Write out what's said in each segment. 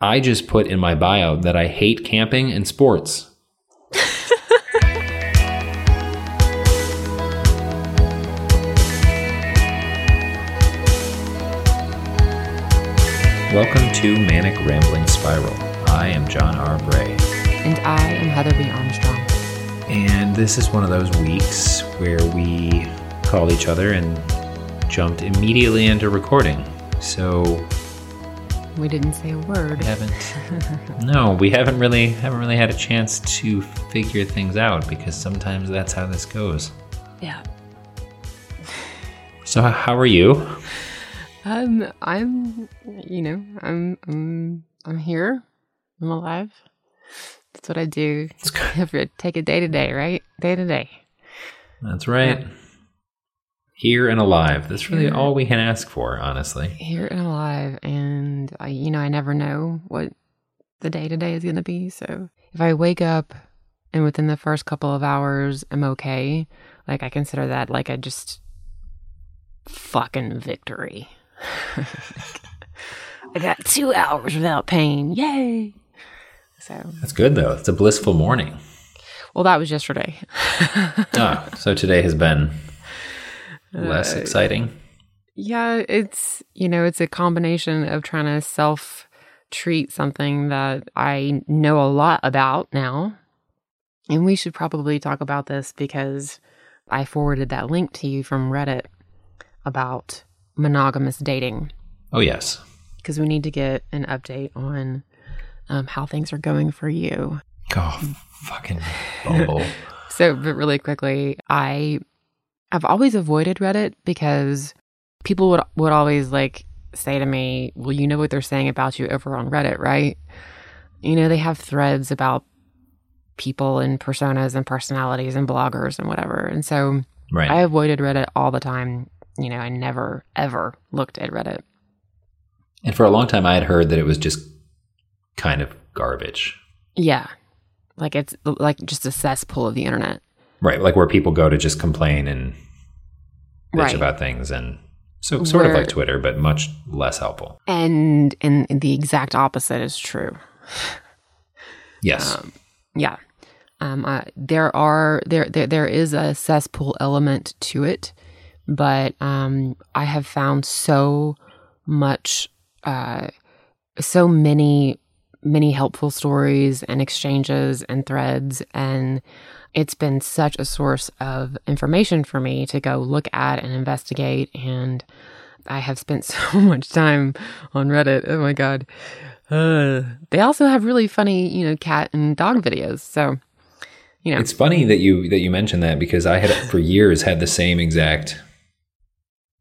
I just put in my bio that I hate camping and sports. Welcome to Manic Rambling Spiral. I am John R. Bray. And I am Heather B. Armstrong. And this is one of those weeks where we called each other and jumped immediately into recording. So We didn't say a word. we haven't No, we haven't really haven't really had a chance to figure things out because sometimes that's how this goes. Yeah. So how are you? Um, I'm, you know, I'm, I'm, I'm here. I'm alive. That's what I do. I have to take it day to day, right? Day to day. That's right. Here and alive. That's really all we can ask for, honestly. Here and alive. And I, you know, I never know what the day to day is going to be. So if I wake up and within the first couple of hours I'm okay, like I consider that like a just fucking victory. I got two hours without pain. Yay. So, That's good though. It's a blissful morning. well, that was yesterday. Ah, so today has been less Uh, exciting. Yeah, it's you know, it's a combination of trying to self treat something that I know a lot about now. And we should probably talk about this because I forwarded that link to you from Reddit about monogamous dating Oh yes. because we need to get an update on um, how things are going for you. Oh, fucking Bumble. So, but really quickly, I I've always avoided Reddit because people would would always like say to me, "Well, you know what they're saying about you over on Reddit, right?" You know, they have threads about people and personas and personalities and bloggers and whatever. And so right. I avoided Reddit all the time. You know, I never ever looked at Reddit. and for a long time I had heard that it was just kind of garbage. Yeah. Like it's like just a cesspool of the internet. Right, like where people go to just complain and bitch Right. about things and so sort of like Twitter, but much less helpful. And and the exact opposite is true. Yes. Um, yeah. Um, uh, there are there, there there is a cesspool element to it, but um, I have found so much, uh, so many many helpful stories and exchanges and threads, and it's been such a source of information for me to go look at and investigate. And I have spent so much time on Reddit. Oh my god. Uh, they also have really funny, you know, cat and dog videos. So, you know, It's funny that you that you mentioned that because I had for years had the same exact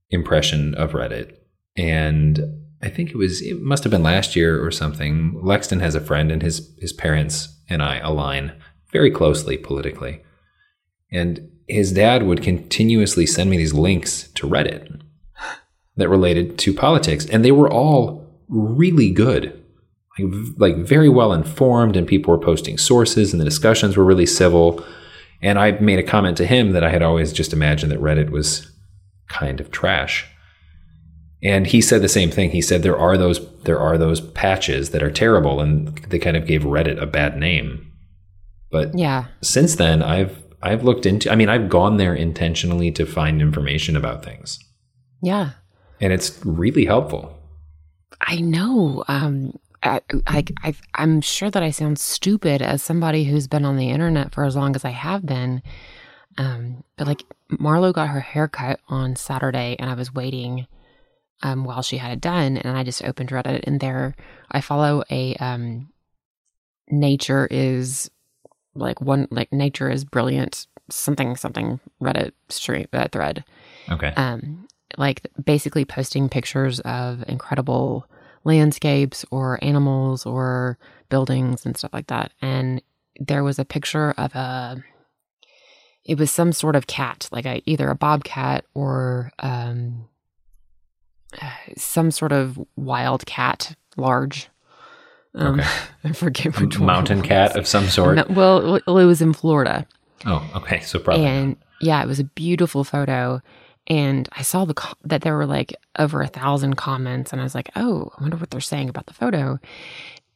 impression of Reddit, and I think it was it must have been last year or something. Lexton has a friend, and his his parents and I align very closely politically, and his dad would continuously send me these links to Reddit that related to politics, and they were all really good like, like very well informed and people were posting sources and the discussions were really civil. And i made a comment to him that i had always just imagined that reddit was kind of trash and he said the same thing. He said there are those there are those patches that are terrible and they kind of gave reddit a bad name. But yeah, since then i've i've looked into i mean i've gone there intentionally to find information about things. Yeah, and it's really helpful. I know. Um, I, I, I'm sure that I sound stupid as somebody who's been on the internet for as long as I have been. Um, but like Marlo got her hair cut on Saturday, and I was waiting um, while she had it done, and I just opened Reddit, and there I follow a um, nature is like one like nature is brilliant something something Reddit stream uh, thread. okay Um, like basically posting pictures of incredible landscapes or animals or buildings and stuff like that. And there was a picture of a it was some sort of cat, like a, either a bobcat or um, some sort of wild cat, large. Um, Okay. I forget which one. mountain cat of some sort. No, well, well, it was in Florida, Oh, okay. So probably. and yeah, it was a beautiful photo. And I saw the co- that there were like over a thousand comments, and I was like, "Oh, I wonder what they're saying about the photo."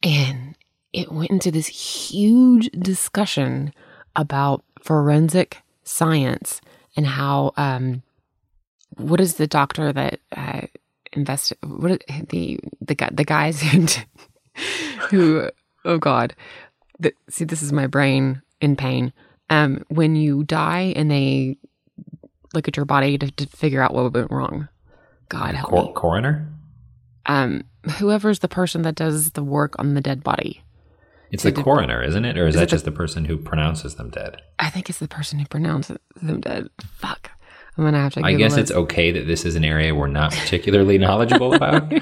And it went into this huge discussion about forensic science and how um, what is the doctor that uh, invest what are- the the guy the guys who who oh god the, see this is my brain in pain um when you die and they look at your body to, to figure out what went wrong god help Cor- me coroner? um whoever's the person that does the work on the dead body It's the coroner, isn't it? Or is, Is that the- just the person who pronounces them dead? i think it's the person who pronounces them dead fuck i'm gonna have to I guess it. it's okay that this is an area we're not particularly knowledgeable about.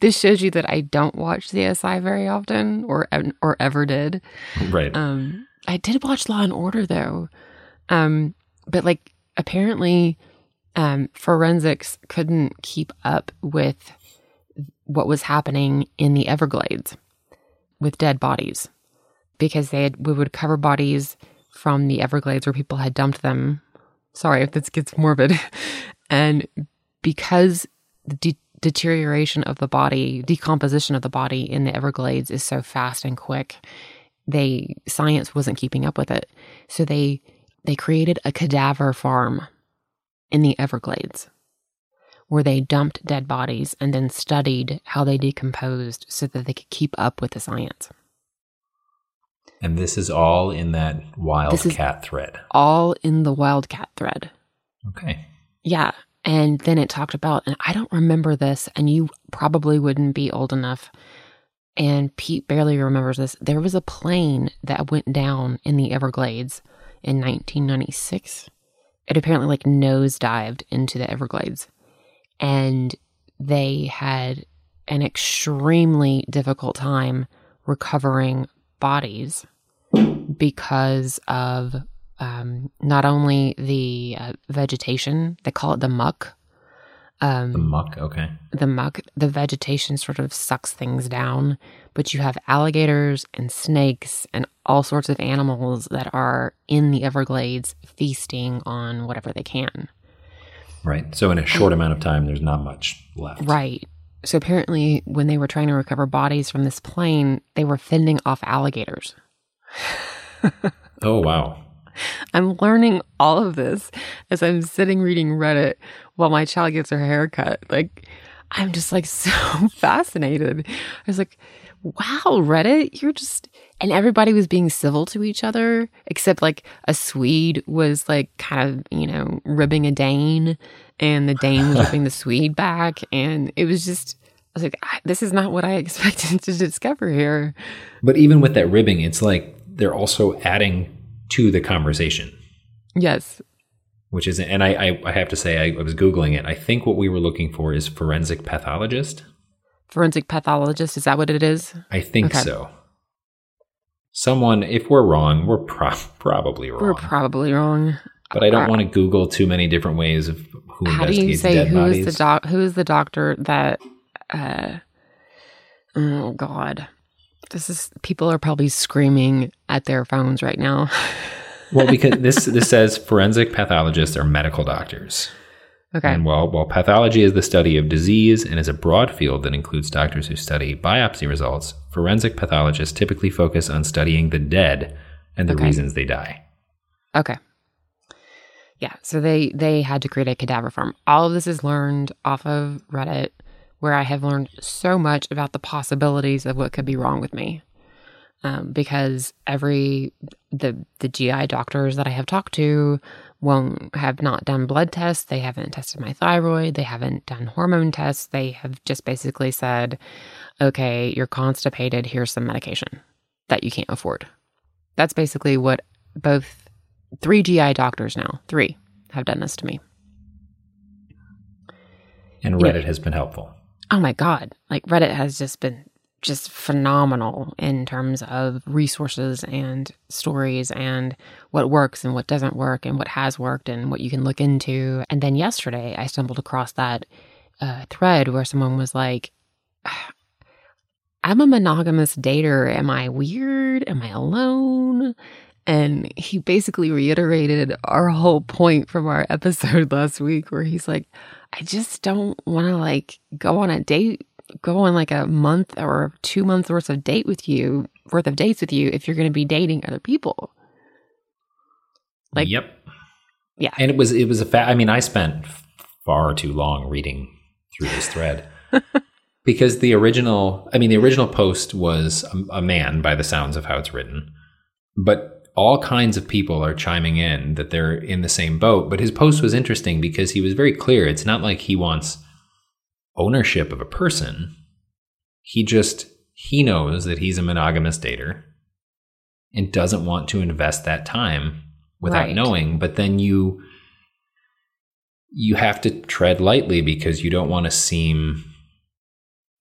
this shows you that i don't watch csi very often or or ever did right. Um, I did watch Law and Order though, um, but like apparently, um, forensics couldn't keep up with what was happening in the Everglades with dead bodies because they had we would cover bodies from the Everglades where people had dumped them. Sorry if this gets morbid, and because the de- deterioration of the body, decomposition of the body in the Everglades is so fast and quick they science wasn't keeping up with it. So they they created a cadaver farm in the everglades where they dumped dead bodies and then studied how they decomposed so that they could keep up with the science and this is all in that wildcat thread. all in the wildcat thread. Okay. yeah. And then it talked about and i don't remember this and you probably wouldn't be old enough and pete barely remembers this. There was a plane that went down in the everglades in 1996 it apparently like nosedived into the everglades. And they had an extremely difficult time recovering bodies because of um, not only the uh, vegetation, they call it the muck. Um, The muck. Okay. the muck, the vegetation sort of sucks things down, but you have alligators and snakes and all sorts of animals that are in the Everglades feasting on whatever they can. Right. So in a short amount of time, there's not much left. Right. So apparently, when they were trying to recover bodies from this plane, they were fending off alligators. Oh wow. I'm learning all of this as I'm sitting reading Reddit while my child gets her hair cut. Like, I'm just like so fascinated. I was like, wow, Reddit, you're just. And everybody was being civil to each other, except like a Swede was like kind of, you know, ribbing a Dane, and the Dane was ripping the Swede back. And it was just, I was like, I, this is not what I expected to discover here. But even with that ribbing, it's like they're also adding to the conversation, Yes. which is, and I, I, I have to say, I, I was Googling it. I think what we were looking for is forensic pathologist. Forensic pathologist, is that what it is? I think Okay. so. Someone, if we're wrong, we're pro- probably wrong. We're probably wrong. but I don't uh, want to Google too many different ways of who How do you say dead who is bodies. the doc? Who is the doctor that? uh Oh God, this is people are probably screaming at their phones right now. well, because this this says forensic pathologists are medical doctors. Okay, And while, while pathology is the study of disease and is a broad field that includes doctors who study biopsy results, forensic pathologists typically focus on studying the dead and the Okay. reasons they die. okay, yeah. So they they had to create a cadaver farm. All of this is learned off of Reddit, where I have learned so much about the possibilities of what could be wrong with me. um, because every the the GI doctors that I have talked to won't have not done blood tests. They haven't tested my thyroid. They haven't done hormone tests. They have just basically said, "Okay, you're constipated. Here's some medication that you can't afford." That's basically what both three GI doctors now three have done this to me. And. Reddit has been helpful. oh my god like reddit has just been just phenomenal in terms of resources and stories and what works and what doesn't work and what has worked and what you can look into. And then yesterday i stumbled across that uh, thread where someone was like i'm a monogamous dater. Am i weird? Am i alone? And he basically reiterated our whole point from our episode last week where he's like I just don't want to like go on a date, go on like a month or two months worth of date with you, worth of dates with you if you're going to be dating other people. Like- yep. Yeah. And it was it was a fa- I mean, I spent far too long reading through this thread because the original, I mean, the original post was a, a man by the sounds of how it's written, but all kinds of people are chiming in that they're in the same boat. But his post was interesting because he was very clear. It's not like he wants ownership of a person. He just he knows that he's a monogamous dater and doesn't want to invest that time without Right. knowing. But then you you have to tread lightly because you don't want to seem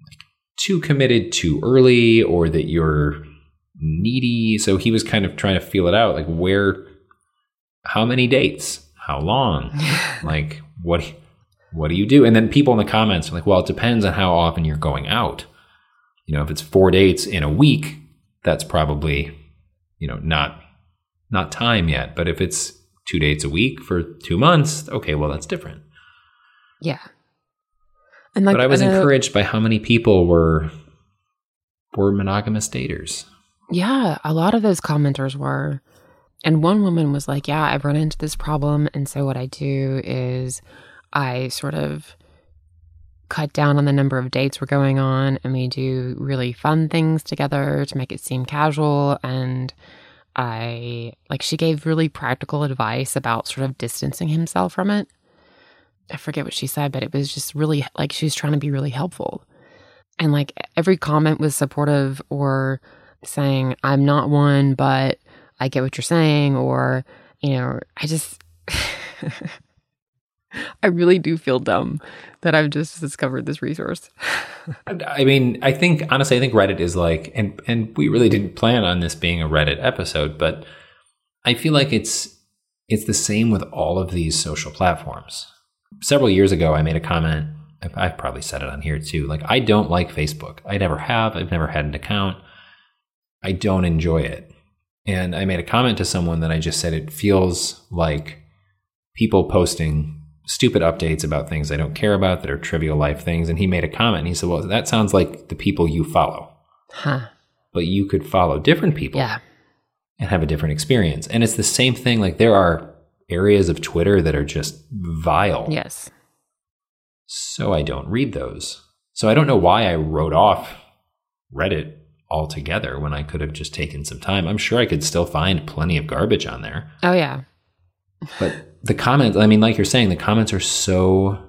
like too committed too early or that you're needy. So he was kind of trying to feel it out like where how many dates? How long? like what what do you do? And then people in the comments are like, well, it depends on how often you're going out. You know, if it's four dates in a week, that's probably, you know, not not time yet. But if it's two dates a week for two months, okay, well that's different. Yeah. And like, but I was encouraged by how many people were were monogamous daters. Yeah, a lot of those commenters were. And one woman was like, Yeah, I've run into this problem. And so what I do is I sort of cut down on the number of dates we're going on and we do really fun things together to make it seem casual. And I, like, she gave really practical advice about sort of distancing himself from it. I forget what she said, but it was just really like she was trying to be really helpful. And like every comment was supportive or saying, I'm not one, but I get what you're saying, or, you know, I just, I really do feel dumb that I've just discovered this resource. I mean, I think honestly, I think Reddit is like, and and we really didn't plan on this being a Reddit episode, but I feel like it's it's the same with all of these social platforms. Several years ago, I made a comment. I've- probably said it on here too. Like, I don't like Facebook. I never have. I've never had an account. I don't enjoy it. And I made a comment to someone that I just said it feels like people posting stupid updates about things I don't care about that are trivial life things. And he made a comment and he said, Well, that sounds like the people you follow, Huh. but you could follow different people Yeah. and have a different experience. And it's the same thing. Like there are areas of Twitter that are just vile. Yes. So I don't read those. So I don't know why I wrote off Reddit altogether when I could have just taken some time. I'm sure I could still find plenty of garbage on there. Oh, yeah. But the comments, I mean, like you're saying, the comments are so.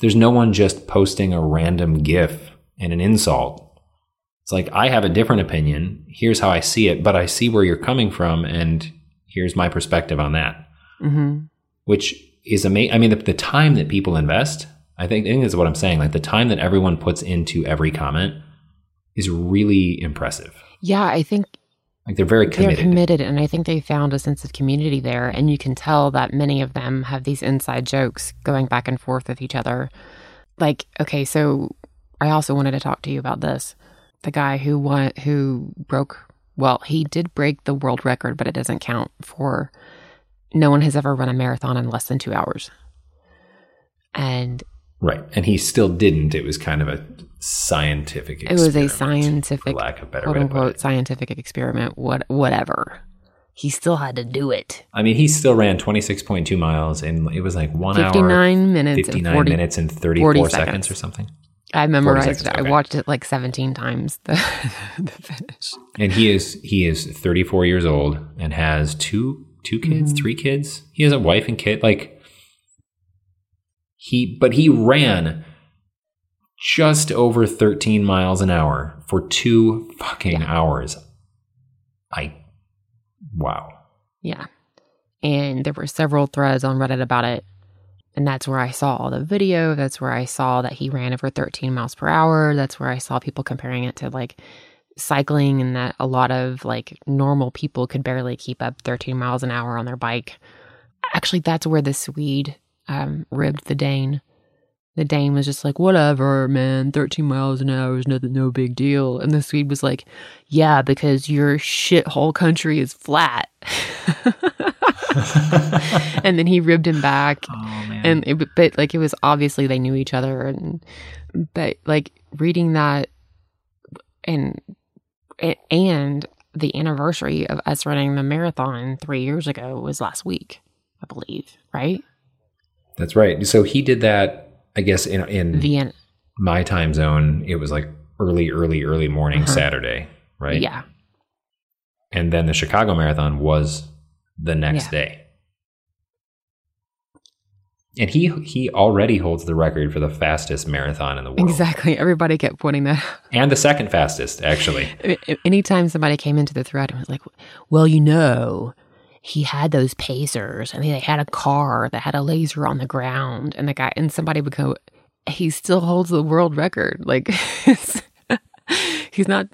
There's no one just posting a random GIF and an insult. It's like, I have a different opinion. Here's how I see it, but I see where you're coming from, and here's my perspective on that, hmm which is amazing. I mean, the, the time that people invest, I think, I think that's what I'm saying. Like the time that everyone puts into every comment is really impressive. Yeah. I think Like they're very committed. They're committed, and I think they found a sense of community there. And you can tell that many of them have these inside jokes going back and forth with each other. Like, okay, so I also wanted to talk to you about this. The guy who won, who broke, well, he did break the world record, but it doesn't count for. No one has ever run a marathon in less than two hours. And Right. And he still didn't. It was kind of a scientific it was a scientific, for lack of a better quote way unquote, scientific experiment. What, whatever. He still had to do it. I mean, he still ran 26.2 miles and it was like one hour, 59 minutes 59 and 40 minutes and 34 seconds. seconds. or something. I memorized seconds, it. I watched it like 17 times the, the finish. And he is he is 34 years old and has two two kids, Mhm. three kids. He has a wife and kid. Like he, but he ran just over 13 miles an hour for two fucking Yeah. hours. I, wow. Yeah. And there were several threads on Reddit about it. and that's where I saw all the video. That's where I saw that he ran over 13 miles per hour. That's where I saw people comparing it to like cycling and that a lot of like normal people could barely keep up 13 miles an hour on their bike. Actually, that's where the Swede um, ribbed the Dane. The Dane was just like, whatever, man, 13 miles an hour is nothing, no big deal. And the Swede was like, yeah, because your shithole country is flat. and then he ribbed him back. Oh man. And it, but like it was obviously they knew each other. And but like reading that and and the anniversary of us running the marathon three years ago was last week, I believe, right? That's right. So he did that. I guess in in Vienna. my time zone, it was like early, early, early morning Uh-huh. Saturday, right? Yeah. And then the Chicago Marathon was the next Yeah. day. And he he already holds the record for the fastest marathon in the world. Exactly. Everybody kept pointing that out. And the second fastest, actually. Anytime somebody came into the thread and was like, well, you know, he had those pacers and they had a car that had a laser on the ground. And the guy, and somebody would go, he still holds the world record. Like, he's not,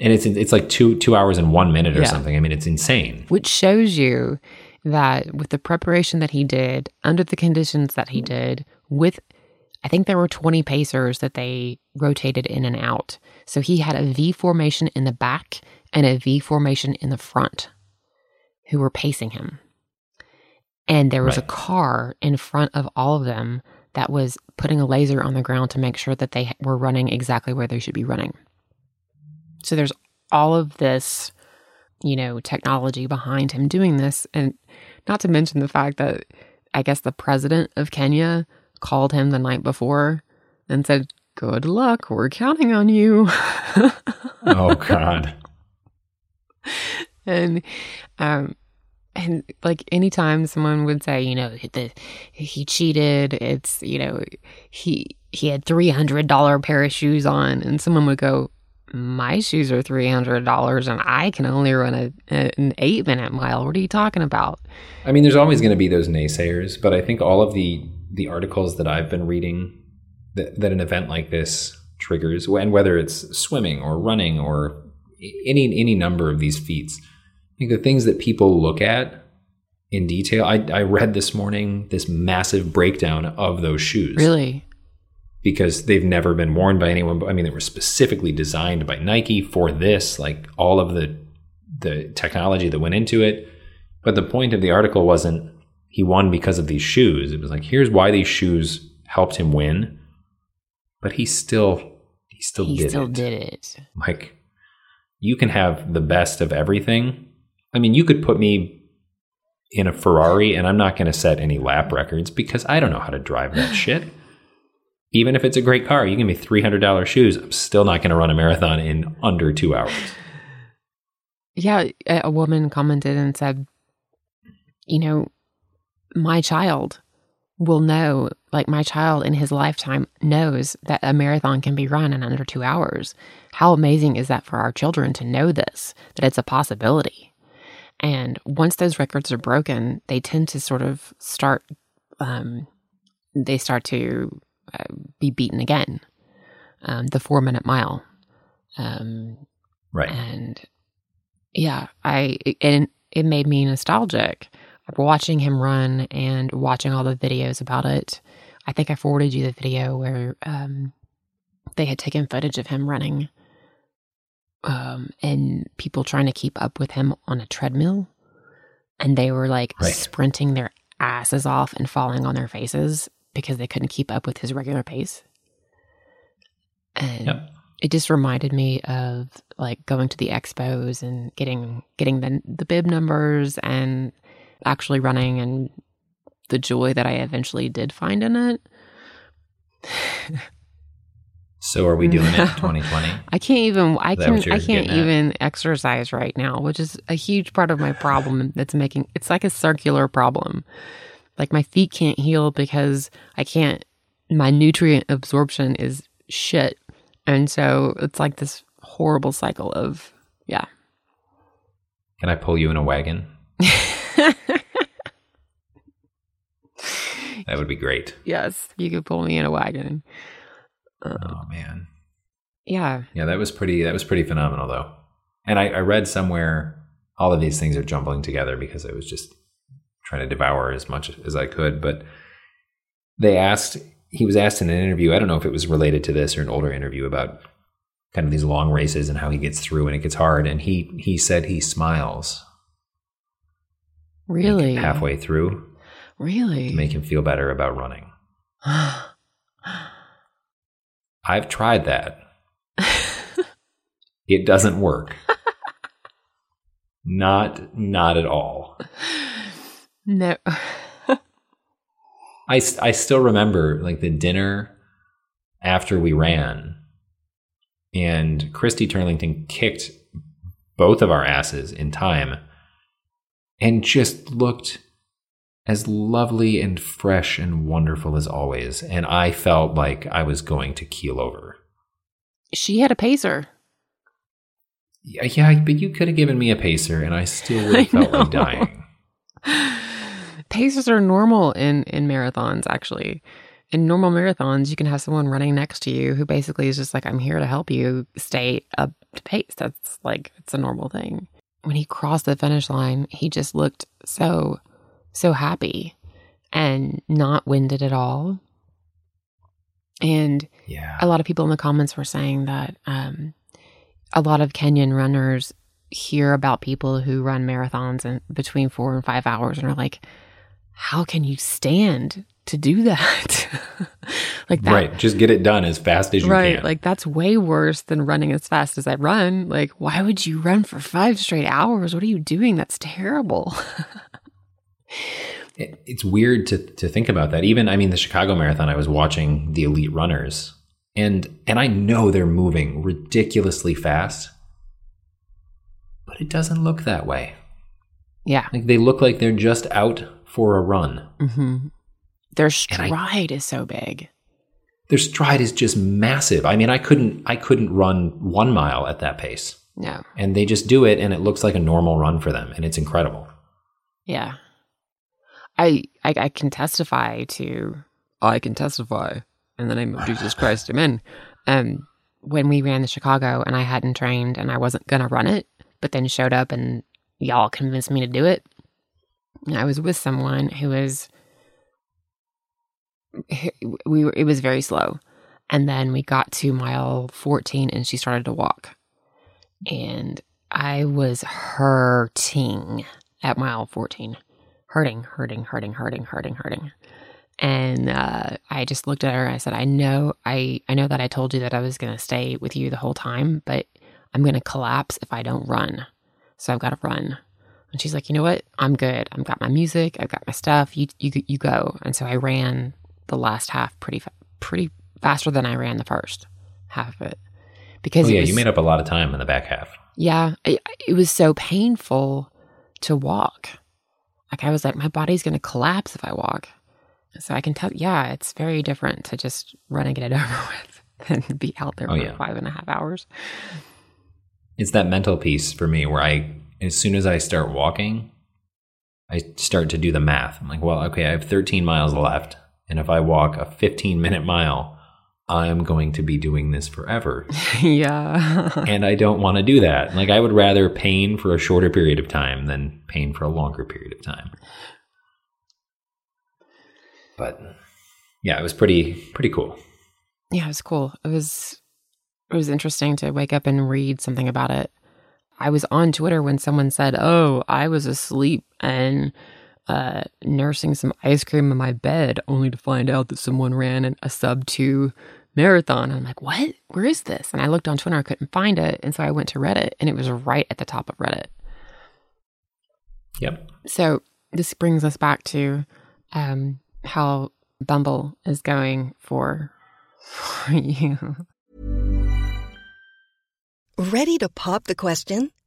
And it's it's like two two hours and one minute or Yeah. something. I mean, it's insane. which shows you that with the preparation that he did, under the conditions that he did, with, I think there were 20 pacers that they rotated in and out. So he had a V formation in the back and a V formation in the front who were pacing him. And there was a car in front of all of them that was putting a laser on the ground to make sure that they were running exactly where they should be running. So there's all of this, you know, technology behind him doing this. And not to mention the fact that I guess the president of Kenya called him the night before and said, Good luck. We're counting on you. Oh God. and um and like anytime someone would say you know the he cheated it's you know he he had $300 pair of shoes on and someone would go my shoes are $300 and i can only run a, an 8 minute mile. What are you talking about? I mean, there's always going to be those naysayers, but I think all of the the articles that I've been reading that, that an event like this triggers, and whether it's swimming or running or any any number of these feats, think the things that people look at in detail. I, I read this morning this massive breakdown of those shoes, really because they've never been worn by anyone. I mean, they were specifically designed by Nike for this, like all of the the technology that went into it. But the point of the article wasn't he won because of these shoes. It was like here's why these shoes helped him win, but he still he still he did still it. did it Like you can have the best of everything. I mean, you could put me in a Ferrari and I'm not going to set any lap records because I don't know how to drive that shit. Even if it's a great car, you give me $300 shoes, I'm still not going to run a marathon in under 2 hours. Yeah, a woman commented and said, you know, my child will know, like my child in his lifetime knows that a marathon can be run in under two hours. How amazing is that for our children to know this, that it's a possibility? And once those records are broken, they tend to sort of start, um, they start to uh, be beaten again. Um, the four minute mile. Um, Right. and yeah, I and it made me nostalgic. Watching him run and watching all the videos about it. I think I forwarded you the video where um, they had taken footage of him running, um, and people trying to keep up with him on a treadmill, and they were like Right. sprinting their asses off and falling on their faces because they couldn't keep up with his regular pace. And Yep. it just reminded me of like going to the expos and getting getting the the bib numbers and actually running and the joy that I eventually did find in it. So are we doing it in 2020? I can't even I can I can't at? even exercise right now, which is a huge part of my problem that's making it's like a circular problem. Like my feet can't heal because I can't my nutrient absorption is shit. And so it's like this horrible cycle of yeah. Can I pull you in a wagon? That would be great. Yes, you could pull me in a wagon. Oh um, man. Yeah. Yeah, that was pretty that was pretty phenomenal though. And I, I read somewhere all of these things are jumbling together because I was just trying to devour as much as I could. But they asked he was asked in an interview, I don't know if it was related to this or an older interview about kind of these long races and how he gets through and it gets hard. And he he said he smiles like, Really? halfway through Really? to make him feel better about running. I've tried that. it doesn't work. not not at all. no. I, I still remember like the dinner after we ran and Christy Turlington kicked both of our asses in time and just looked as lovely and fresh and wonderful as always and I felt like I was going to keel over. she had a pacer. Yeah, yeah but you could have given me a pacer and I still would have felt like dying. Pacers are normal in in marathons actually. In normal marathons, you can have someone running next to you who basically is just like, "I'm here to help you stay up to pace." That's like it's a normal thing. When he crossed the finish line, he just looked so so happy and not winded at all. And Yeah. a lot of people in the comments were saying that um, a lot of Kenyan runners hear about people who run marathons in between four and five hours and are like, how can you stand to do that? like that. right, just get it done as fast as you right. can. Right. Like that's way worse than running as fast as I run. Like, why would you run for five straight hours? What are you doing? That's terrible. it, it's weird to to think about that. Even I mean, the Chicago Marathon, I was watching the elite runners, and and I know they're moving ridiculously fast, but it doesn't look that way. yeah. Like they look like they're just out for a run. hmm Their And I- stride is so big. Their stride is just massive. I mean, I couldn't I couldn't run one mile at that pace, No. and they just do it, and it looks like a normal run for them, and it's incredible. Yeah. I, I I can testify to I can testify in the name of Jesus Christ, amen. Um when we ran the Chicago and I hadn't trained and I wasn't gonna run it, but then showed up and y'all convinced me to do it. And I was with someone who was we were it was very slow. And then we got to mile 14 and she started to walk. And I was hurting at mile 14. Hurting, hurting, hurting, hurting, hurting, hurting. And uh, I just looked at her and I said, I know, I, I know that I told you that I was going to stay with you the whole time, but I'm going to collapse if I don't run. So I've got to run. And she's like, you know what? I'm good. I've got my music. I've got my stuff. You, you, you go. And so I ran the last half pretty, fa- pretty faster than I ran the first half of it. Because Oh, yeah, was- you made up a lot of time in the back half. yeah, it, it was so painful to walk. Like I was like, my body's going to collapse if I walk. So I can tell, yeah, it's very different to just run and get it over with than be out there Oh, for yeah. five and a half hours. it's that mental piece for me where I, as soon as I start walking, I start to do the math. I'm like, well, okay, I have 13 miles left. And if I walk a 15 minute mile, I'm going to be doing this forever. yeah. and I don't want to do that. Like, I would rather pain for a shorter period of time than pain for a longer period of time. But yeah, it was pretty, pretty cool. yeah, it was cool. It was, it was interesting to wake up and read something about it. I was on Twitter when someone said, "Oh, I was asleep and uh, nursing some ice cream in my bed, only to find out that someone ran an, a sub two marathon." I'm like, "What? Where is this?" And I looked on Twitter, I couldn't find it, and so I went to Reddit, and it was right at the top of Reddit. Yep. So this brings us back to um, how Bumble is going for for you. Ready to pop the question?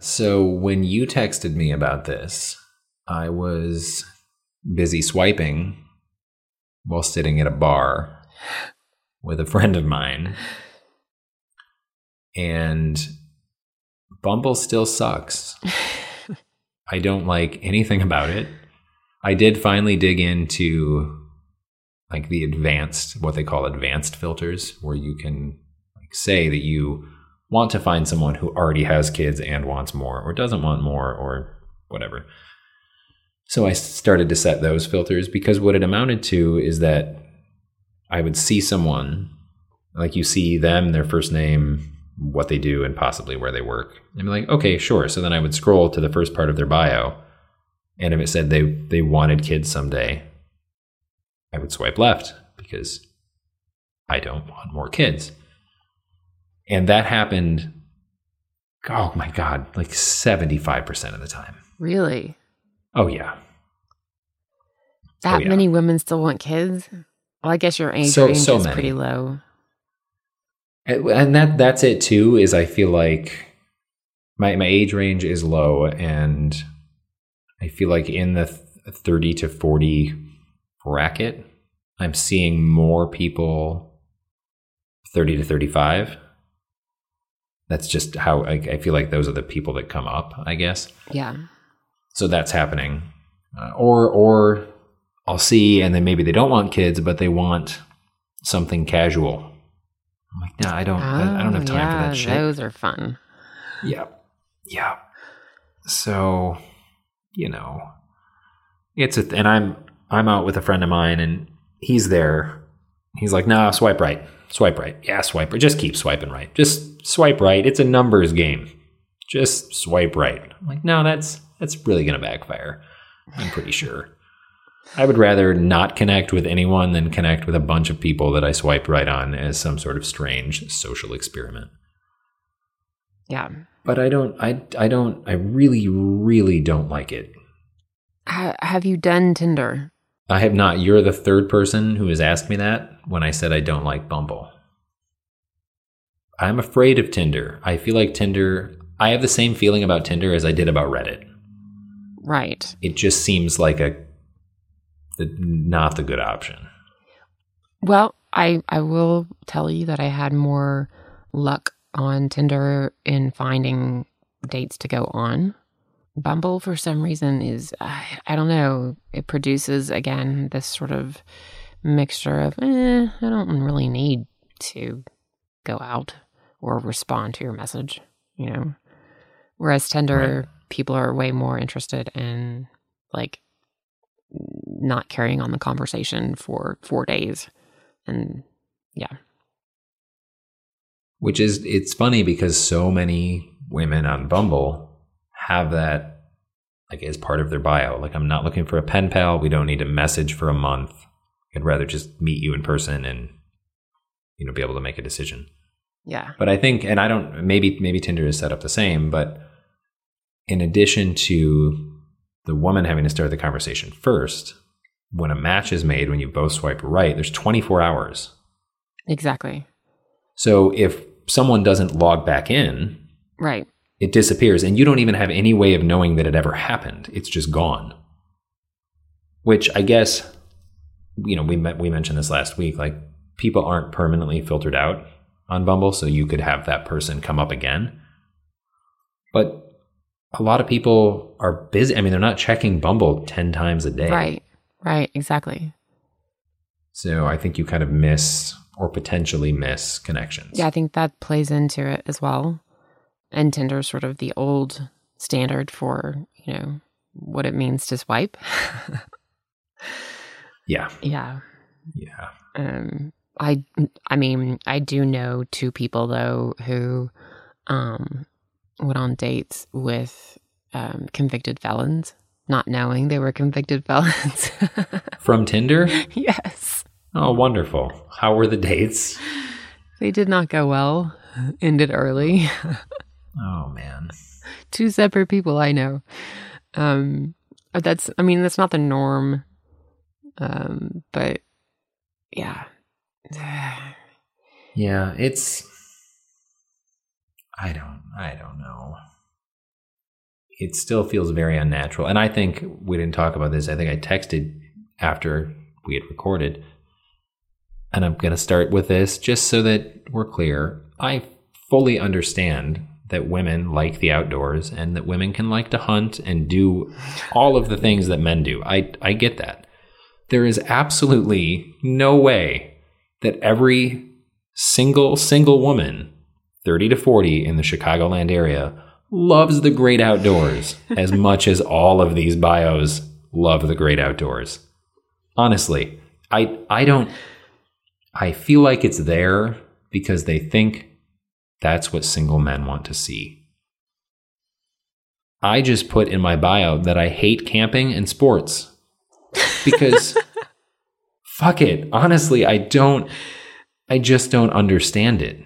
So when you texted me about this, I was busy swiping while sitting at a bar with a friend of mine. And Bumble still sucks. I don't like anything about it. I did finally dig into like the advanced, what they call advanced filters, where you can like say that you want to find someone who already has kids and wants more, or doesn't want more, or whatever. So I started to set those filters because what it amounted to is that I would see someone, like you see them, their first name, what they do, and possibly where they work. And be like, okay, sure. So then I would scroll to the first part of their bio. And if it said they, they wanted kids someday, I would swipe left because I don't want more kids. And that happened, oh my God, like 75% of the time. Really? Oh, yeah. That Oh, yeah. many women still want kids? Well, I guess your age So- range so is many. pretty low. And that that's it too. Is I feel like my my age range is low, and I feel like in the thirty to forty bracket, I'm seeing more people thirty to thirty five. That's just how I, I feel like those are the people that come up. I guess Yeah. so that's happening, uh, or or I'll see, and then maybe they don't want kids, but they want something casual. I'm like, no, I don't. I, I don't have Oh, time yeah, for that shit. Those are fun. Yeah. Yeah. So, you know, it's a, and I'm, I'm out with a friend of mine and he's there. He's like, nah, swipe right. Swipe right. Yeah, swipe right. Just keep swiping right. Just swipe right. It's a numbers game. Just swipe right. I'm like, no, that's, that's really going to backfire. I'm pretty sure. I would rather not connect with anyone than connect with a bunch of people that I swiped right on as some sort of strange social experiment Yeah. but I don't. I I don't. I really, really don't like it. Ha- have you done Tinder? I have not. You're the third person who has asked me that when I said I don't like Bumble. I'm afraid of Tinder. I feel like Tinder. I have the same feeling about Tinder as I did about Reddit. Right. It just seems like a not the good option. Well, I I will tell you that I had more luck on Tinder in finding dates to go on. Bumble, for some reason, is I, I don't know. It produces again this sort of mixture of eh, I don't really need to go out or respond to your message, you know. Whereas Tinder, people are way more interested in like not carrying on the conversation for four days. And yeah, Which is it's funny because so many women on Bumble have that like as part of their bio. Like I'm not looking for a pen pal. We don't need to message for a month. I'd rather just meet you in person and you know be able to make a decision. yeah, But I think and I don't maybe maybe Tinder is set up the same, but in addition to the woman having to start the conversation first, when a match is made when you both swipe right, there's 24 hours. exactly. So if someone doesn't log back in, Right. It disappears and you don't even have any way of knowing that it ever happened it's just gone which i guess you know we met, we mentioned this last week like people aren't permanently filtered out on bumble so you could have that person come up again but a lot of people are busy i mean they're not checking bumble 10 times a day Right. Right. Exactly. so i think you kind of miss or potentially miss connections Yeah, I think that plays into it as well. And Tinder's sort of the old standard for, you know, what it means to swipe. Yeah. yeah. Yeah. Um, I, I mean, I do know two people though who, um, went on dates with um, convicted felons, not knowing they were convicted felons. From Tinder? yes, Oh, wonderful. How were the dates? they did not go well. Ended early. Oh, man. two separate people I know. Um, that's, I mean, that's not the norm. Um, but yeah. Yeah, it's I don't I don't know. It still feels very unnatural. And I think we didn't talk about this. I think I texted after we had recorded. And I'm going to start with this just so that we're clear. I fully understand that women like the outdoors and that women can like to hunt and do all of the things that men do. I I get that. There is absolutely no way that every single single woman 30 to 40 in the Chicagoland area loves the great outdoors as much as all of these bios love the great outdoors. Honestly, I I don't I feel like it's there because they think that's what single men want to see. I just put in my bio that I hate camping and sports because fuck it. Honestly, I don't I just don't understand it.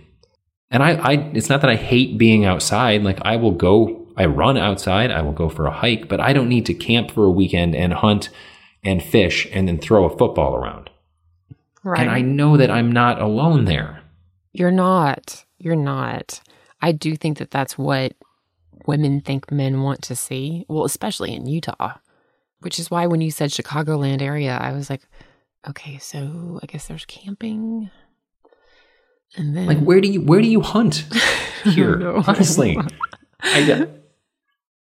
And I, I it's not that I hate being outside. Like I will go I run outside, I will go for a hike, but I don't need to camp for a weekend and hunt and fish and then throw a football around. Right. And I know that I'm not alone there. You're not. You're not. I do think that that's what women think men want to see. Well, especially in Utah, which is why when you said Chicagoland area, I was like, okay, so I guess there's camping. And then Like where do you where do you hunt here? Honestly. I don't,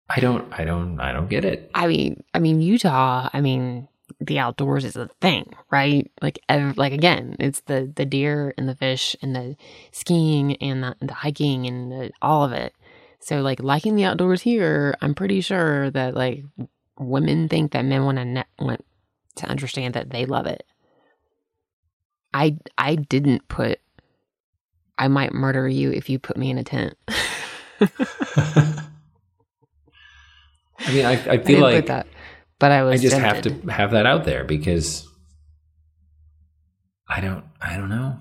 I don't I don't I don't get it. I mean, I mean Utah. I mean, the outdoors is a thing, right? Like, ev- like again, it's the the deer and the fish and the skiing and the, the hiking and the, all of it. So, like, liking the outdoors here, I'm pretty sure that like women think that men want to ne- want to understand that they love it. I I didn't put. I might murder you if you put me in a tent. I mean I, I I feel didn't like that, but I was. I just have to have that out there because I don't I don't know.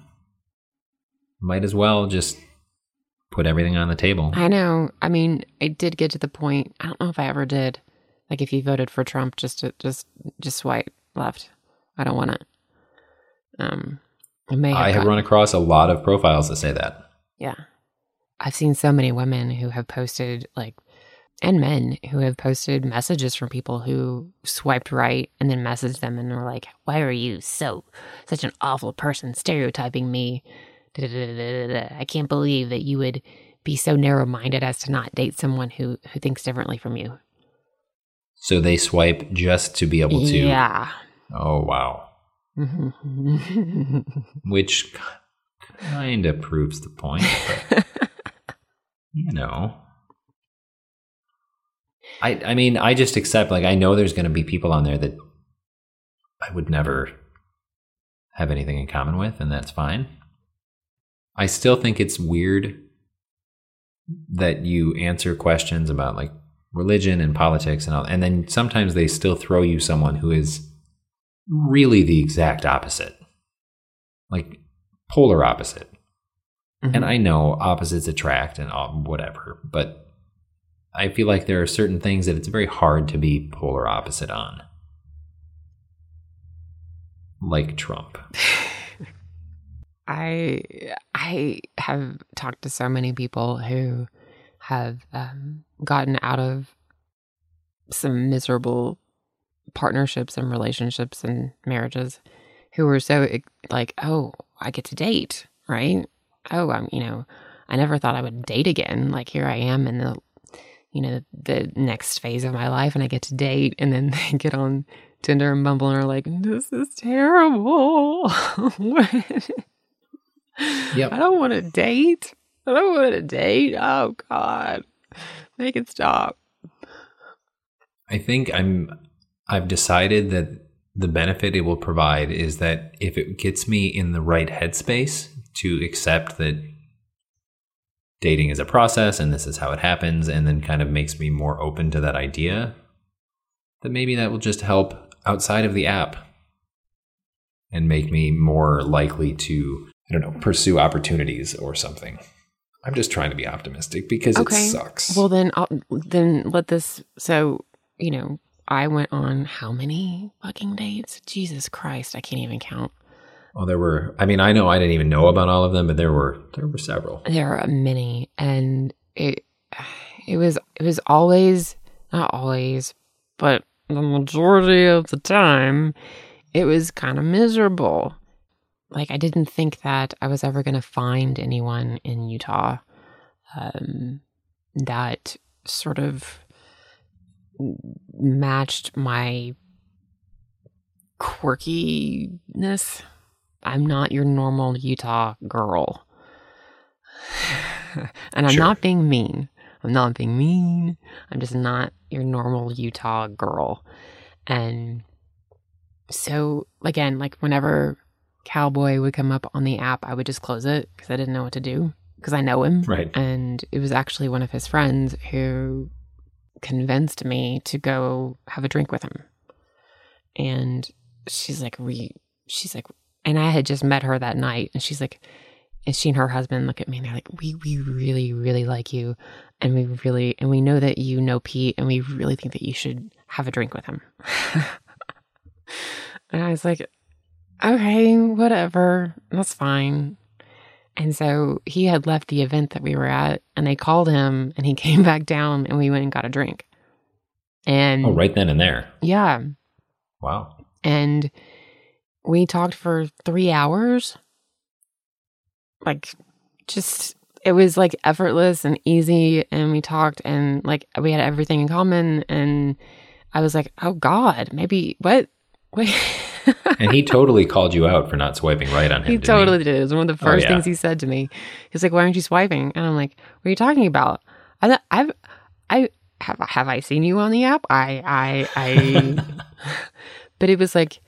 Might as well just put everything on the table. I know. I mean, I did get to the point. I don't know if I ever did. Like, if you voted for Trump, just to just just swipe left. I don't want to. Um, I may. Have I have run across a lot of profiles that say that. Yeah, I've seen so many women who have posted like, and men who have posted messages from people who swiped right and then messaged them and were like, "Why are you so such an awful person, stereotyping me?" I can't believe that you would be so narrow-minded as to not date someone who who thinks differently from you. So they swipe just to be able to Yeah. Oh wow. Which kind of proves the point, but you know. I I mean, I just accept like I know there's going to be people on there that I would never have anything in common with and that's fine. I still think it's weird that you answer questions about like religion and politics and all and then sometimes they still throw you someone who is really the exact opposite. Like polar opposite. And mm-hmm. I know opposites attract and all, whatever, but I feel like there are certain things that it's very hard to be polar opposite on. Like Trump. I I have talked to so many people who have um, gotten out of some miserable partnerships and relationships and marriages who were so like, oh, I get to date, right? Oh, I'm you know, I never thought I would date again. Like here I am in the you know the next phase of my life, and I get to date, and then they get on Tinder and Bumble and are like, this is terrible. Yep. I don't want to date. I don't want to date. Oh God, make it stop. I think I'm I've decided that the benefit it will provide is that if it gets me in the right headspace to accept that dating is a process and this is how it happens and then kind of makes me more open to that idea that maybe that will just help outside of the app and make me more likely to I don't know pursue opportunities or something. I'm just trying to be optimistic because it sucks. Well, then, I'll, then let this. So, you know, I went on how many fucking dates? Jesus Christ, I can't even count. Well, there were. I mean, I know I didn't even know about all of them, but there were there were several. There are many, and it it was it was always not always, but the majority of the time, it was kind of miserable. Like I didn't think that I was ever going to find anyone in Utah um, that sort of matched my quirkiness. I'm not your normal Utah girl. and I'm Sure. not being mean. I'm not being mean. I'm just not your normal Utah girl. And so, again, like whenever Cowboy would come up on the app, I would just close it because I didn't know what to do because I know him. Right. And it was actually one of his friends who convinced me to go have a drink with him. And she's like, we, she's like, and I had just met her that night, and she's like, and she and her husband look at me and they're like, we, we really, really like you. And we really, and we know that you know Pete, and we really think that you should have a drink with him. and I was like, okay, whatever, that's fine. And so he had left the event that we were at, and they called him, and he came back down, and we went and got a drink. And Oh, right then and there. yeah, Wow. and we talked for three hours. Like, just it was like effortless and easy, and we talked, and like we had everything in common, and I was like, oh God, maybe what? Wait. And he totally called you out for not swiping right on him. He totally did. It was one of the Oh, first yeah. things he said to me. He's like, "Why aren't you swiping?" And I'm like, "What are you talking about?" I, I've, I have, have I seen you on the app? I, I, I. but it was like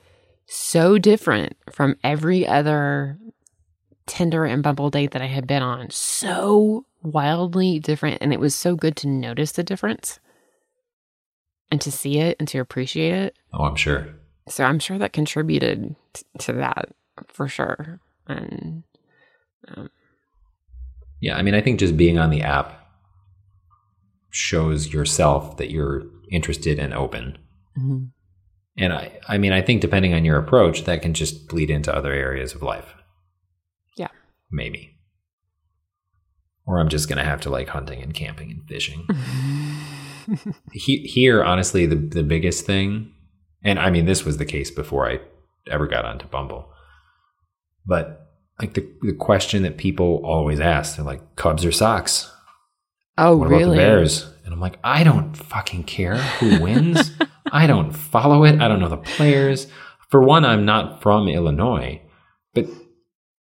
so different from every other Tinder and Bumble date that I had been on. So wildly different, and it was so good to notice the difference and to see it and to appreciate it. Oh, I'm sure. So I'm sure that contributed t- to that for sure. And um, Yeah, I mean, I think just being on the app shows yourself that you're interested and open. mhm. And I, I mean, I think depending on your approach, that can just bleed into other areas of life. Yeah. Maybe. Or I'm just going to have to like hunting and camping and fishing. he, here, honestly, the, the biggest thing, and I mean, this was the case before I ever got onto Bumble, but like the, the question that people always ask, they're like, Cubs or Sox? oh, What really? about the Bears? And I'm like, I don't fucking care who wins. I don't follow it. I don't know the players. For one, I'm not from Illinois, but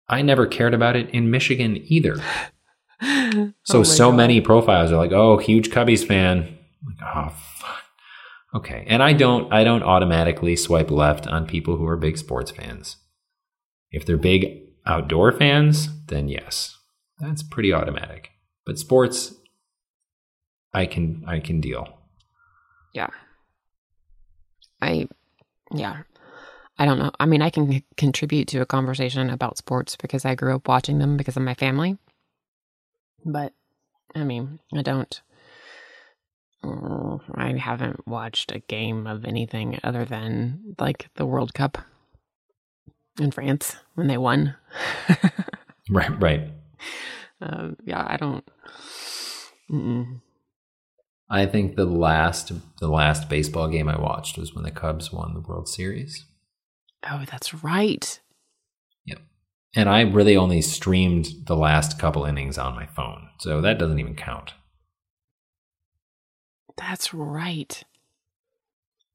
I never cared about it in Michigan either. So Oh so God. many profiles are like, "Oh, huge Cubbies fan." Like, oh, fuck. Okay, and I don't I don't automatically swipe left on people who are big sports fans. If they're big outdoor fans, then yes, that's pretty automatic. But sports, I can I can deal. Yeah. I, yeah. I don't know. I mean, I can c- contribute to a conversation about sports because I grew up watching them because of my family. But, I mean, I don't. mm, I haven't watched a game of anything other than like the World Cup in France when they won. Right, right. um, yeah, I don't. Mm-mm. I think the last the last baseball game I watched was when the Cubs won the World Series. Oh, that's right. Yep. And I really only streamed the last couple innings on my phone. So that doesn't even count. That's right.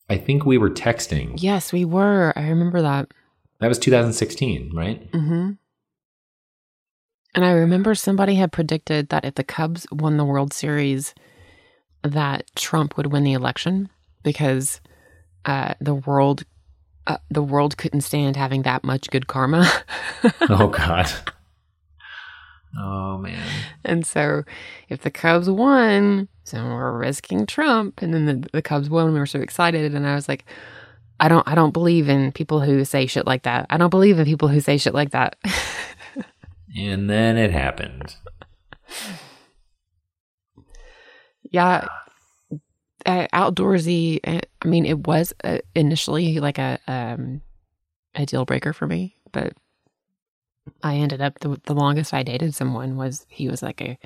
I think we were texting. Yes, we were. I remember that. That was 2016, right? Mm-hmm. And I remember somebody had predicted that if the Cubs won the World Series, that Trump would win the election because uh, the world uh, the world couldn't stand having that much good karma. oh God. Oh man. And so if the Cubs won, so we're risking Trump. And then the, the Cubs won, we were so excited. And I was like, I don't I don't believe in people who say shit like that. I don't believe in people who say shit like that. and then it happened. Yeah. Uh, outdoorsy. uh, I mean, it was uh, initially like a um, a deal breaker for me, but I ended up the, the longest I dated someone was he was like a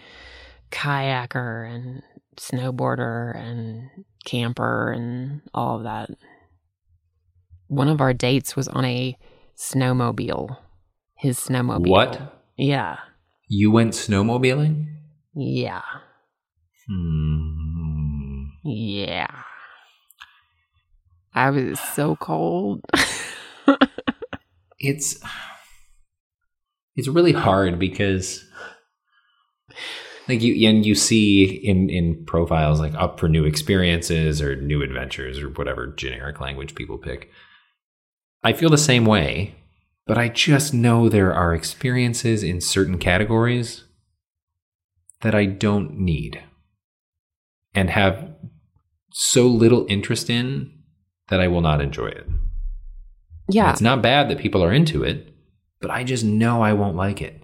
kayaker and snowboarder and camper and all of that. One of our dates was on a snowmobile. His snowmobile. What? Yeah. You went snowmobiling? Yeah. Hmm. Yeah. I was so cold. It's it's really hard because like you and you see in in profiles like up for new experiences or new adventures or whatever generic language people pick. I feel the same way, but I just know there are experiences in certain categories that I don't need and have so little interest in that I will not enjoy it. yeah. It's not bad that people are into it, but I just know I won't like it.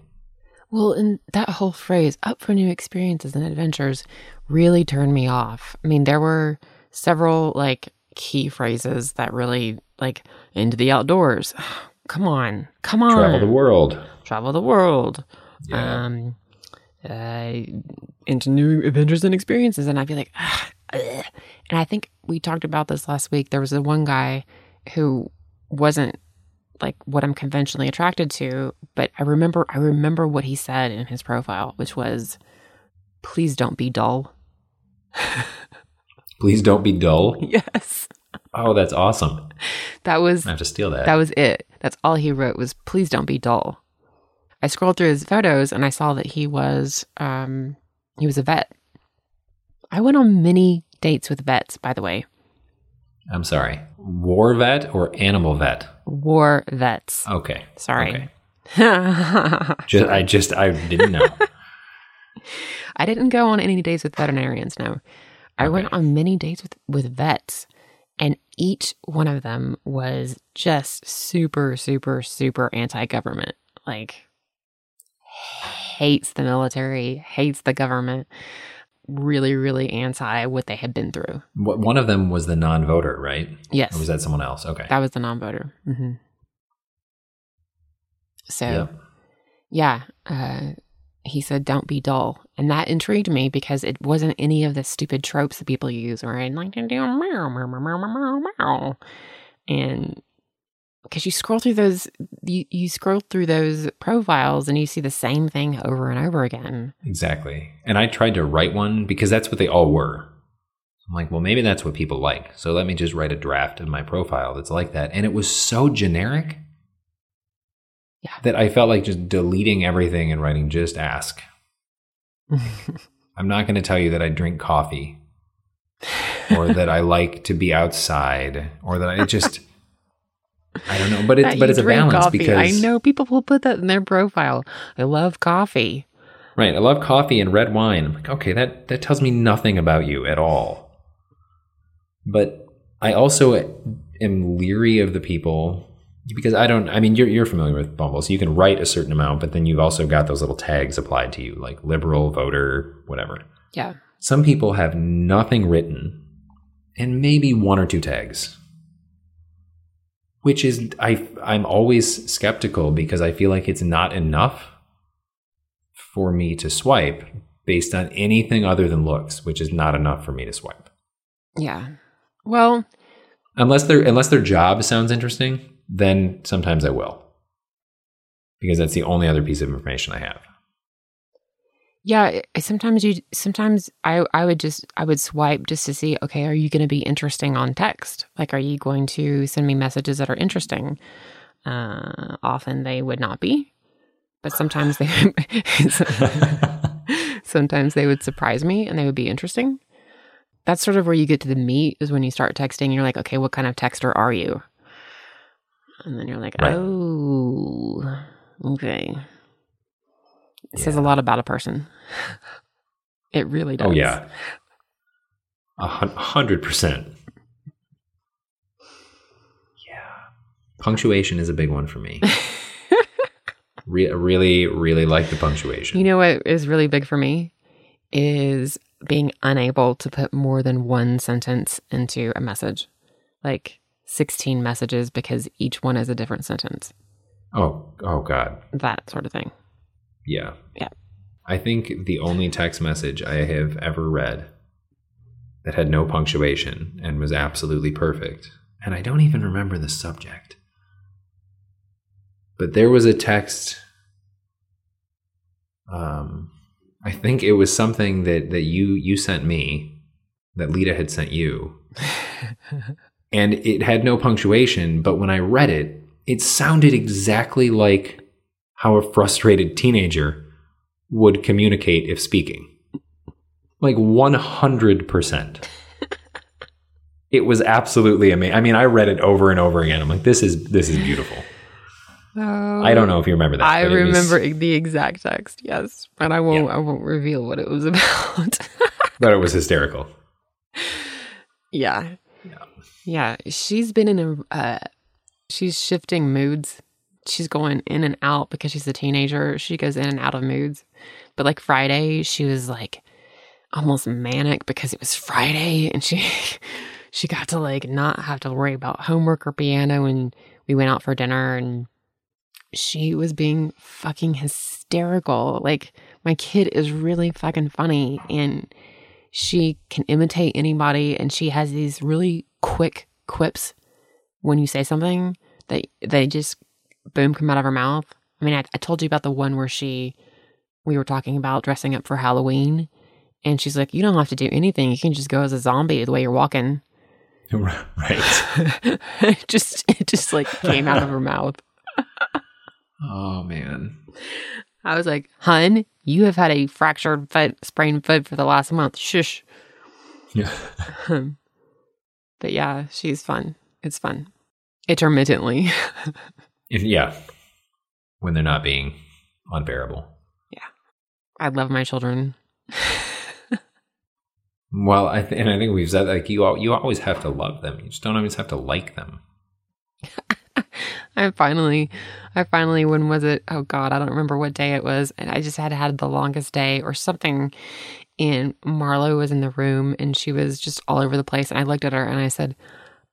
Well, and that whole phrase, up for new experiences and adventures, really turned me off. I mean, there were several like key phrases that really like into the outdoors. Come on. Come on. Travel the world. Travel the world. Yeah. Um uh, into new adventures and experiences. And I'd be like, "Ah, ugh." and I think we talked about this last week. There was the one guy who wasn't like what I'm conventionally attracted to, but I remember I remember what he said in his profile, which was, "Please don't be dull." Please don't be dull. Yes, Oh, that's awesome. that was I have to steal that. that was it. That's all he wrote was, "Please don't be dull." I scrolled through his photos and I saw that he was um he was a vet. I went on many dates with vets, by the way. I'm sorry. War vet or animal vet? War vets. Okay. Sorry. Okay. Just, I just I didn't know. I didn't go on any dates with veterinarians, no. I went on many dates with, with vets, and each one of them was just super, super, super anti government. Like, hates the military, hates the government, really, really anti what they had been through. Wh- One of them was the non-voter, right? Yes. Or was that someone else? Okay. That was the non voter. hmm So, Yep. yeah, uh, he said, "Don't be dull," and that intrigued me because it wasn't any of the stupid tropes that people use, or I like to do meow meow meow meow meow meow, meow. and because you scroll through those, you you scroll through those profiles and you see the same thing over and over again. Exactly. And I tried to write one because that's what they all were. I'm like, well, maybe that's what people like. So let me just write a draft of my profile that's like that. And it was so generic Yeah. that I felt like just deleting everything and writing just ask. I'm not going to tell you that I drink coffee or that I like to be outside or that I just I don't know, but it's but it's a balance coffee. because I know people will put that in their profile. I love coffee. Right. I love coffee and red wine. I'm like, okay, that, that tells me nothing about you at all. But I also am leery of the people because I don't, I mean, you're, you're familiar with Bumble, so you can write a certain amount, but then you've also got those little tags applied to you, like liberal, voter, whatever. Yeah. Some people have nothing written and maybe one or two tags. Which is I I'm always skeptical because I feel like it's not enough for me to swipe based on anything other than looks, which is not enough for me to swipe. Yeah. Well, Unless their unless their job sounds interesting, then sometimes I will. Because that's the only other piece of information I have. Yeah, sometimes you sometimes I I would just I would swipe just to see okay, are you going to be interesting on text? Like are you going to send me messages that are interesting? Uh often they would not be. but sometimes they sometimes they would surprise me and they would be interesting. That's sort of where you get to the meat is when you start texting. You're like, okay, what kind of texter are you? And then you're like, Right. oh, okay. It says a lot about a person. It really does. Oh yeah, a hundred percent. Yeah, punctuation is a big one for me. Re- really, really like the punctuation. You know what is really big for me is being unable to put more than one sentence into a message. Like 16 messages because each one is a different sentence. oh, oh God, That sort of thing. Yeah, Yeah. I think the only text message I have ever read that had no punctuation and was absolutely perfect, and I don't even remember the subject. But there was a text. Um, I think it was something that that you you sent me, that Lita had sent you, and it had no punctuation. But when I read it, it sounded exactly like how a frustrated teenager would communicate if speaking. Like 100%. it was absolutely amazing. I mean, I read it over and over again. I'm like, this is this is beautiful. I don't know if you remember that. I it was- remember the exact text, yes, but I won't. Yeah. I won't reveal what it was about. but it was hysterical. yeah, Yeah. yeah. She's been in a. Uh, she's shifting moods. She's going in and out because she's a teenager. She goes in and out of moods. But like Friday, she was like almost manic because it was Friday, and she she got to like not have to worry about homework or piano. And we went out for dinner, and she was being fucking hysterical. Like my kid is really fucking funny, and she can imitate anybody, and she has these really quick quips when you say something that they just boom come out of her mouth. I mean, I, I told you about the one where she, we were talking about dressing up for Halloween, and she's like, "You don't have to do anything. You can just go as a zombie the way you're walking." right. it just, it just like came out of her mouth. Oh man. I was like, "Hun, you have had a fractured foot, sprained foot for the last month. Shush." Yeah. But yeah, she's fun. It's fun. Intermittently. If, yeah. When they're not being unbearable. Yeah. I love my children. Well, I th- and I think we've said like you al- you always have to love them. You just don't always have to like them. I finally, I finally, when was it? Oh God, I don't remember what day it was. And I just had had the longest day or something. And Marlo was in the room and she was just all over the place. And I looked at her and I said,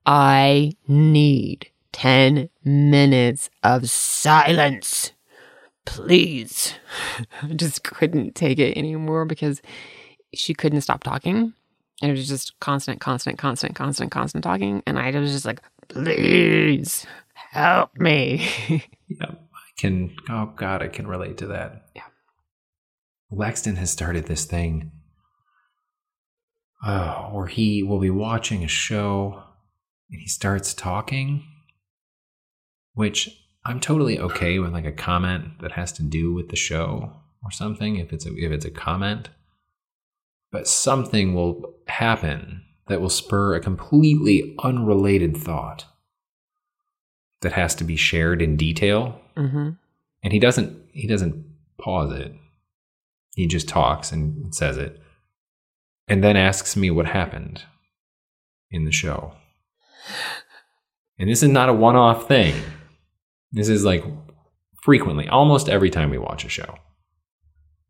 I need 10 minutes of silence. Please. I just couldn't take it anymore because she couldn't stop talking. And it was just constant, constant, constant, constant, constant talking. And I was just like, please help me. Yeah, I can. Oh God, I can relate to that. Yeah. Lexton has started this thing uh, where he will be watching a show and he starts talking, which I'm totally okay with, like a comment that has to do with the show or something. If it's a, if it's a comment, but something will happen that will spur a completely unrelated thought that has to be shared in detail. Mm-hmm. and he doesn't he doesn't pause it. He just talks and says it. And then asks me what happened in the show. And this is not a one-off thing this is like frequently almost every time we watch a show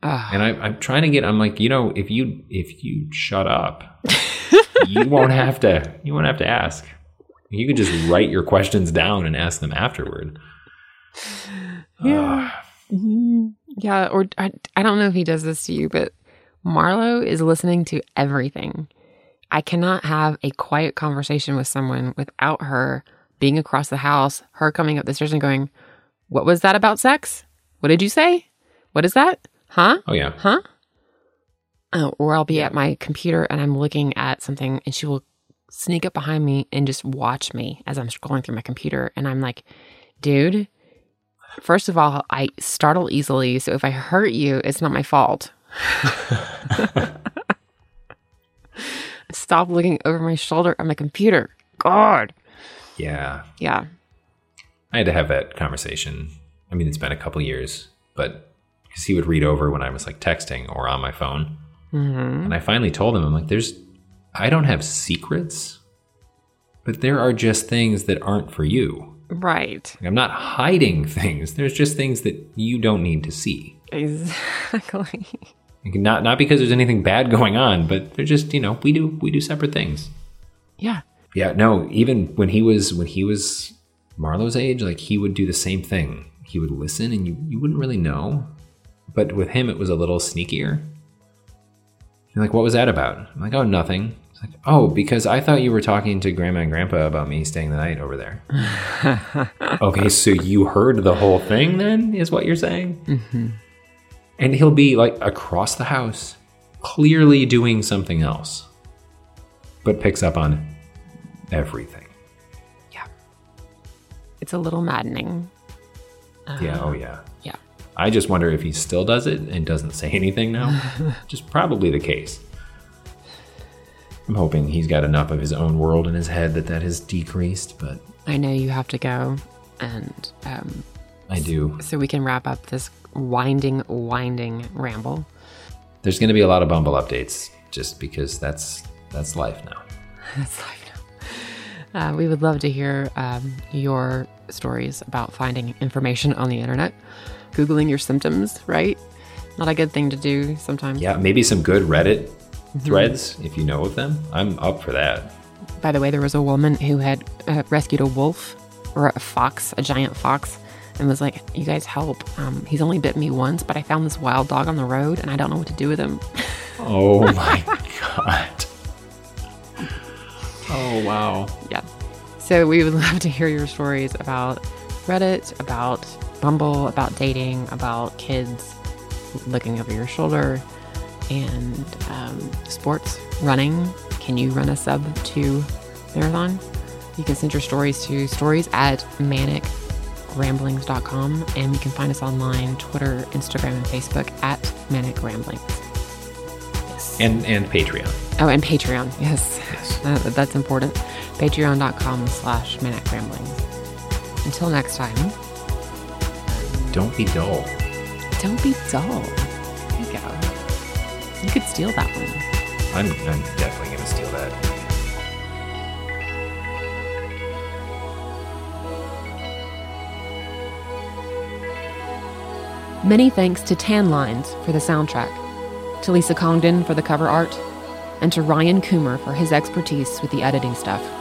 Ah, and I, i'm trying to get i'm like you know if you if you shut up you won't have to you won't have to ask you could just write your questions down and ask them afterward Yeah. Mhm. Yeah, or I, I don't know if he does this to you, but Marlo is listening to everything. I cannot have a quiet conversation with someone without her being across the house, her coming up the stairs and going, What was that about sex? What did you say? What is that? Huh? oh yeah Huh? Oh, or I'll be at my computer and I'm looking at something and she will sneak up behind me and just watch me as I'm scrolling through my computer. And I'm like, dude, First of all, I startle easily, so if I hurt you, it's not my fault. Stop looking over my shoulder at my computer. God. Yeah. Yeah. I had to have that conversation. I mean, it's been a couple years, but because he would read over when I was like texting or on my phone. Mm-hmm. And I finally told him, I'm like, there's, I don't have secrets, but there are just things that aren't for you. Right. Like, I'm not hiding things. There's just things that you don't need to see. Exactly. Like, Not not because there's anything bad going on, but they're just you know we do we do separate things. Yeah. Yeah, no. Even when he was when he was Marlowe's age, like he would do the same thing. He would listen, and you you wouldn't really know. But with him, it was a little sneakier. You're like, what was that about? I'm like, oh, nothing. It's like, oh, because I thought you were talking to Grandma and Grandpa about me staying the night over there. okay, so you heard the whole thing, then, is what you're saying? Mm-hmm. And he'll be like across the house, clearly doing something else, but picks up on everything. Yeah. It's a little maddening. yeah, oh yeah. Yeah. I just wonder if he still does it and doesn't say anything now. Which is probably the case. I'm hoping he's got enough of his own world in his head that that has decreased, but I know you have to go. And um, I do. so we can wrap up this winding, winding ramble. There's going to be a lot of Bumble updates just because that's that's life now. That's life. Uh, we would love to hear um, your stories about finding information on the internet. Googling your symptoms, right? Not a good thing to do sometimes. Yeah, maybe some good Reddit threads if you know of them. I'm up for that. By the way, there was a woman who had uh, rescued a wolf or a fox, a giant fox, and was like, "You guys help! Um, he's only bit me once, but I found this wild dog on the road, and I don't know what to do with him." Oh my god. Oh wow. yeah. So we would love to hear your stories about Reddit, about Bumble, about dating, about kids looking over your shoulder, and um, sports, running. Can you run a sub to marathon? You can send your stories to stories at manicramblings.com and you can find us online, Twitter, Instagram, and Facebook at Manic Ramblings. Yes. And and Patreon. Oh, and Patreon. Yes. Yes. That- that's important. Patreon.com slash Manic Ramblings. Until next time, Don't be dull. don't be dull. There you go. You could steal that one. I'm I'm definitely gonna steal that. Many thanks to Tan Lines for the soundtrack, to Lisa Congdon for the cover art, and to Ryan Coomer for his expertise with the editing stuff.